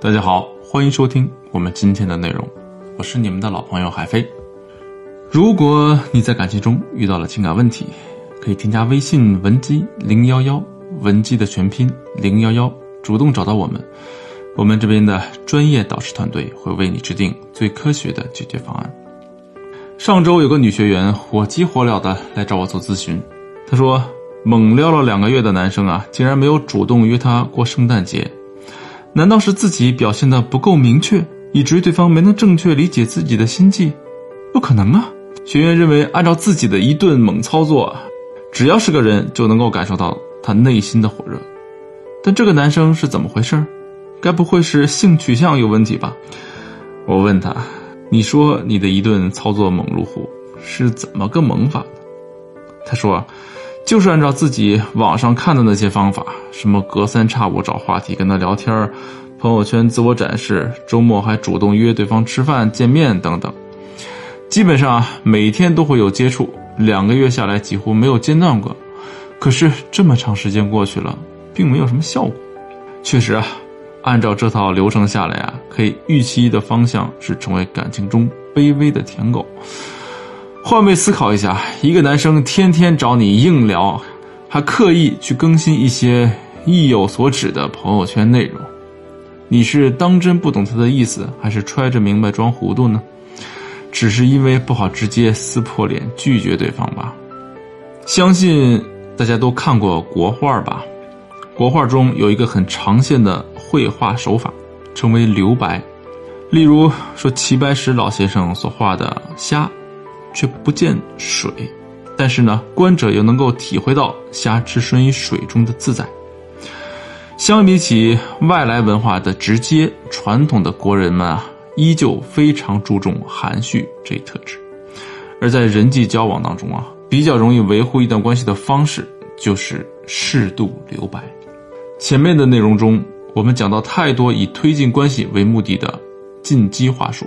大家好，欢迎收听我们今天的内容，我是你们的老朋友海飞。如果你在感情中遇到了情感问题，可以添加微信文姬零幺幺，文姬的全拼零幺幺，主动找到我们，我们这边的专业导师团队会为你制定最科学的解决方案。上周有个女学员火急火燎的来找我做咨询，她说猛撩了两个月的男生啊，竟然没有主动约她过圣诞节。难道是自己表现的不够明确，以至于对方没能正确理解自己的心计？不可能啊！学员认为，按照自己的一顿猛操作，只要是个人就能够感受到他内心的火热。但这个男生是怎么回事？该不会是性取向有问题吧？我问他：“你说你的一顿操作猛如虎，是怎么个猛法？”他说。就是按照自己网上看的那些方法，什么隔三差五找话题跟他聊天朋友圈自我展示，周末还主动约对方吃饭见面等等，基本上每天都会有接触，两个月下来几乎没有间断过。可是这么长时间过去了，并没有什么效果。确实啊，按照这套流程下来啊，可以预期的方向是成为感情中卑微的舔狗。换位思考一下，一个男生天天找你硬聊，还刻意去更新一些意有所指的朋友圈内容，你是当真不懂他的意思，还是揣着明白装糊涂呢？只是因为不好直接撕破脸拒绝对方吧？相信大家都看过国画吧？国画中有一个很常见的绘画手法，称为留白。例如说齐白石老先生所画的虾。却不见水，但是呢，观者又能够体会到虾置身于水中的自在。相比起外来文化的直接，传统的国人们啊，依旧非常注重含蓄这一特质。而在人际交往当中啊，比较容易维护一段关系的方式就是适度留白。前面的内容中，我们讲到太多以推进关系为目的的进击话术。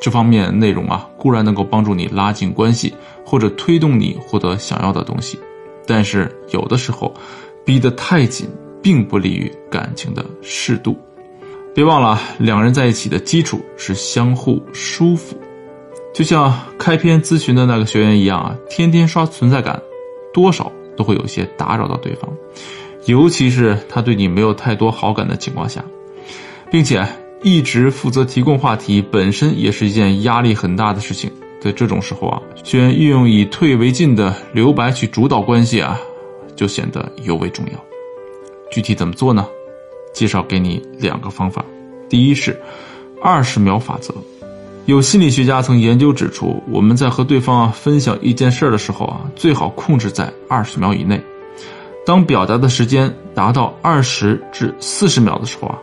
这方面内容啊，固然能够帮助你拉近关系，或者推动你获得想要的东西，但是有的时候，逼得太紧，并不利于感情的适度。别忘了，两人在一起的基础是相互舒服。就像开篇咨询的那个学员一样啊，天天刷存在感，多少都会有些打扰到对方，尤其是他对你没有太多好感的情况下，并且。一直负责提供话题，本身也是一件压力很大的事情。在这种时候啊，选运用以退为进的留白去主导关系啊，就显得尤为重要。具体怎么做呢？介绍给你两个方法。第一是二十秒法则。有心理学家曾研究指出，我们在和对方啊分享一件事的时候啊，最好控制在二十秒以内。当表达的时间达到二十至四十秒的时候啊。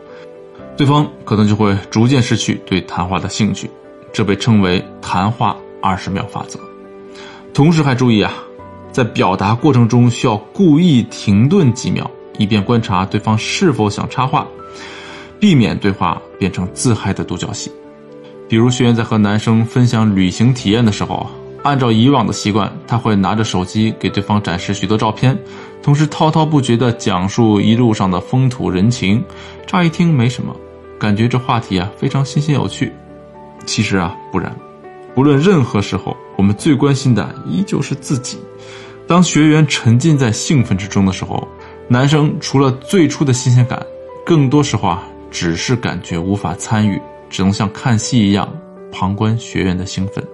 对方可能就会逐渐失去对谈话的兴趣，这被称为“谈话二十秒法则”。同时还注意啊，在表达过程中需要故意停顿几秒，以便观察对方是否想插话，避免对话变成自嗨的独角戏。比如学员在和男生分享旅行体验的时候，按照以往的习惯，他会拿着手机给对方展示许多照片，同时滔滔不绝地讲述一路上的风土人情。乍一听没什么。感觉这话题啊非常新鲜有趣，其实啊不然，不论任何时候，我们最关心的依旧是自己。当学员沉浸在兴奋之中的时候，男生除了最初的新鲜感，更多时候啊只是感觉无法参与，只能像看戏一样旁观学员的兴奋。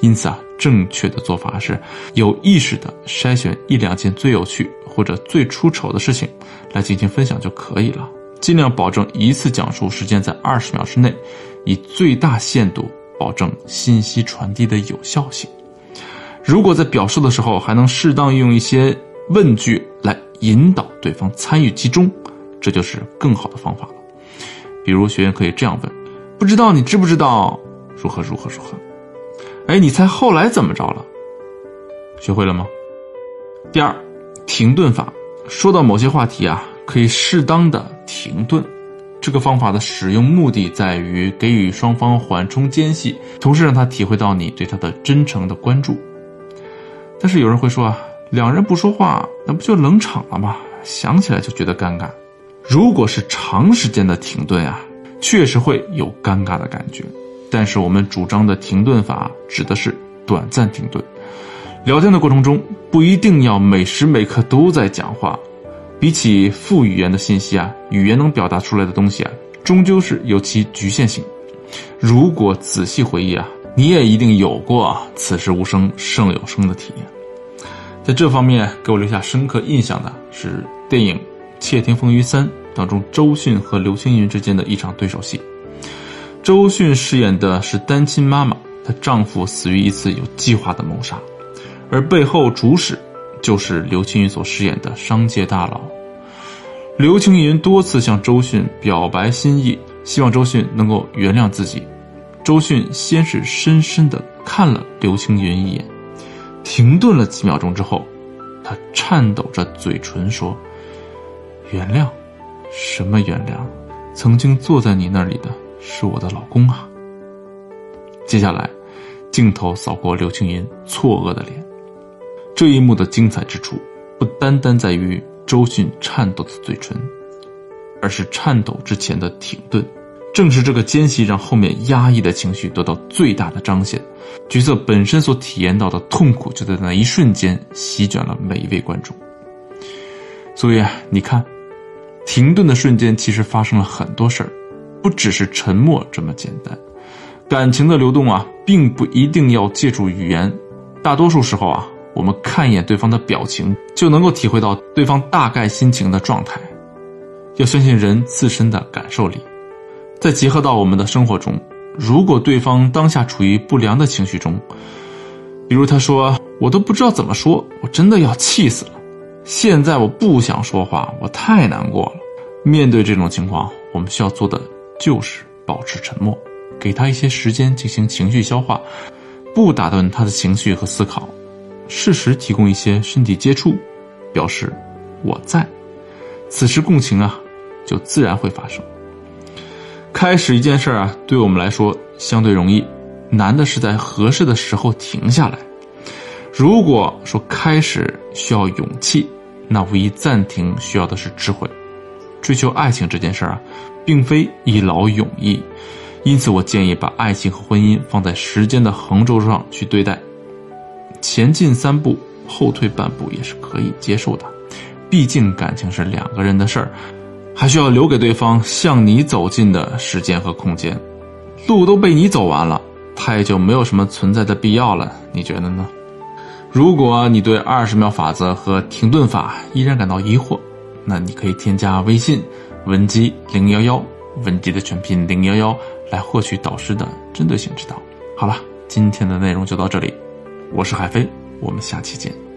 因此啊，正确的做法是有意识的筛选一两件最有趣或者最出丑的事情来进行分享就可以了。尽量保证一次讲述时间在二十秒之内，以最大限度保证信息传递的有效性。如果在表述的时候还能适当用一些问句来引导对方参与其中，这就是更好的方法了。比如学员可以这样问：“不知道你知不知道如何如何如何？哎，你猜后来怎么着了？学会了吗？”第二，停顿法。说到某些话题啊。可以适当的停顿，这个方法的使用目的在于给予双方缓冲间隙，同时让他体会到你对他的真诚的关注。但是有人会说啊，两人不说话，那不就冷场了吗？想起来就觉得尴尬。如果是长时间的停顿啊，确实会有尴尬的感觉。但是我们主张的停顿法指的是短暂停顿。聊天的过程中不一定要每时每刻都在讲话。比起副语言的信息啊，语言能表达出来的东西啊，终究是有其局限性。如果仔细回忆啊，你也一定有过“此时无声胜有声”的体验。在这方面给我留下深刻印象的是电影《窃听风云三》当中周迅和刘青云之间的一场对手戏。周迅饰演的是单亲妈妈，她丈夫死于一次有计划的谋杀，而背后主使。就是刘青云所饰演的商界大佬。刘青云多次向周迅表白心意，希望周迅能够原谅自己。周迅先是深深的看了刘青云一眼，停顿了几秒钟之后，他颤抖着嘴唇说：“原谅？什么原谅？曾经坐在你那里的是我的老公啊。”接下来，镜头扫过刘青云错愕的脸。这一幕的精彩之处，不单单在于周迅颤抖的嘴唇，而是颤抖之前的停顿。正是这个间隙，让后面压抑的情绪得到最大的彰显。角色本身所体验到的痛苦，就在那一瞬间席卷了每一位观众。所以啊，你看，停顿的瞬间，其实发生了很多事儿，不只是沉默这么简单。感情的流动啊，并不一定要借助语言，大多数时候啊。我们看一眼对方的表情，就能够体会到对方大概心情的状态。要相信人自身的感受力，再结合到我们的生活中，如果对方当下处于不良的情绪中，比如他说：“我都不知道怎么说，我真的要气死了。”现在我不想说话，我太难过了。面对这种情况，我们需要做的就是保持沉默，给他一些时间进行情绪消化，不打断他的情绪和思考。适时提供一些身体接触，表示我在，此时共情啊，就自然会发生。开始一件事儿啊，对我们来说相对容易，难的是在合适的时候停下来。如果说开始需要勇气，那无疑暂停需要的是智慧。追求爱情这件事儿啊，并非一劳永逸，因此我建议把爱情和婚姻放在时间的横轴上去对待。前进三步，后退半步也是可以接受的，毕竟感情是两个人的事儿，还需要留给对方向你走近的时间和空间。路都被你走完了，他也就没有什么存在的必要了。你觉得呢？如果你对二十秒法则和停顿法依然感到疑惑，那你可以添加微信文姬零幺幺，文姬的全拼零幺幺，来获取导师的针对性指导。好了，今天的内容就到这里。我是海飞，我们下期见。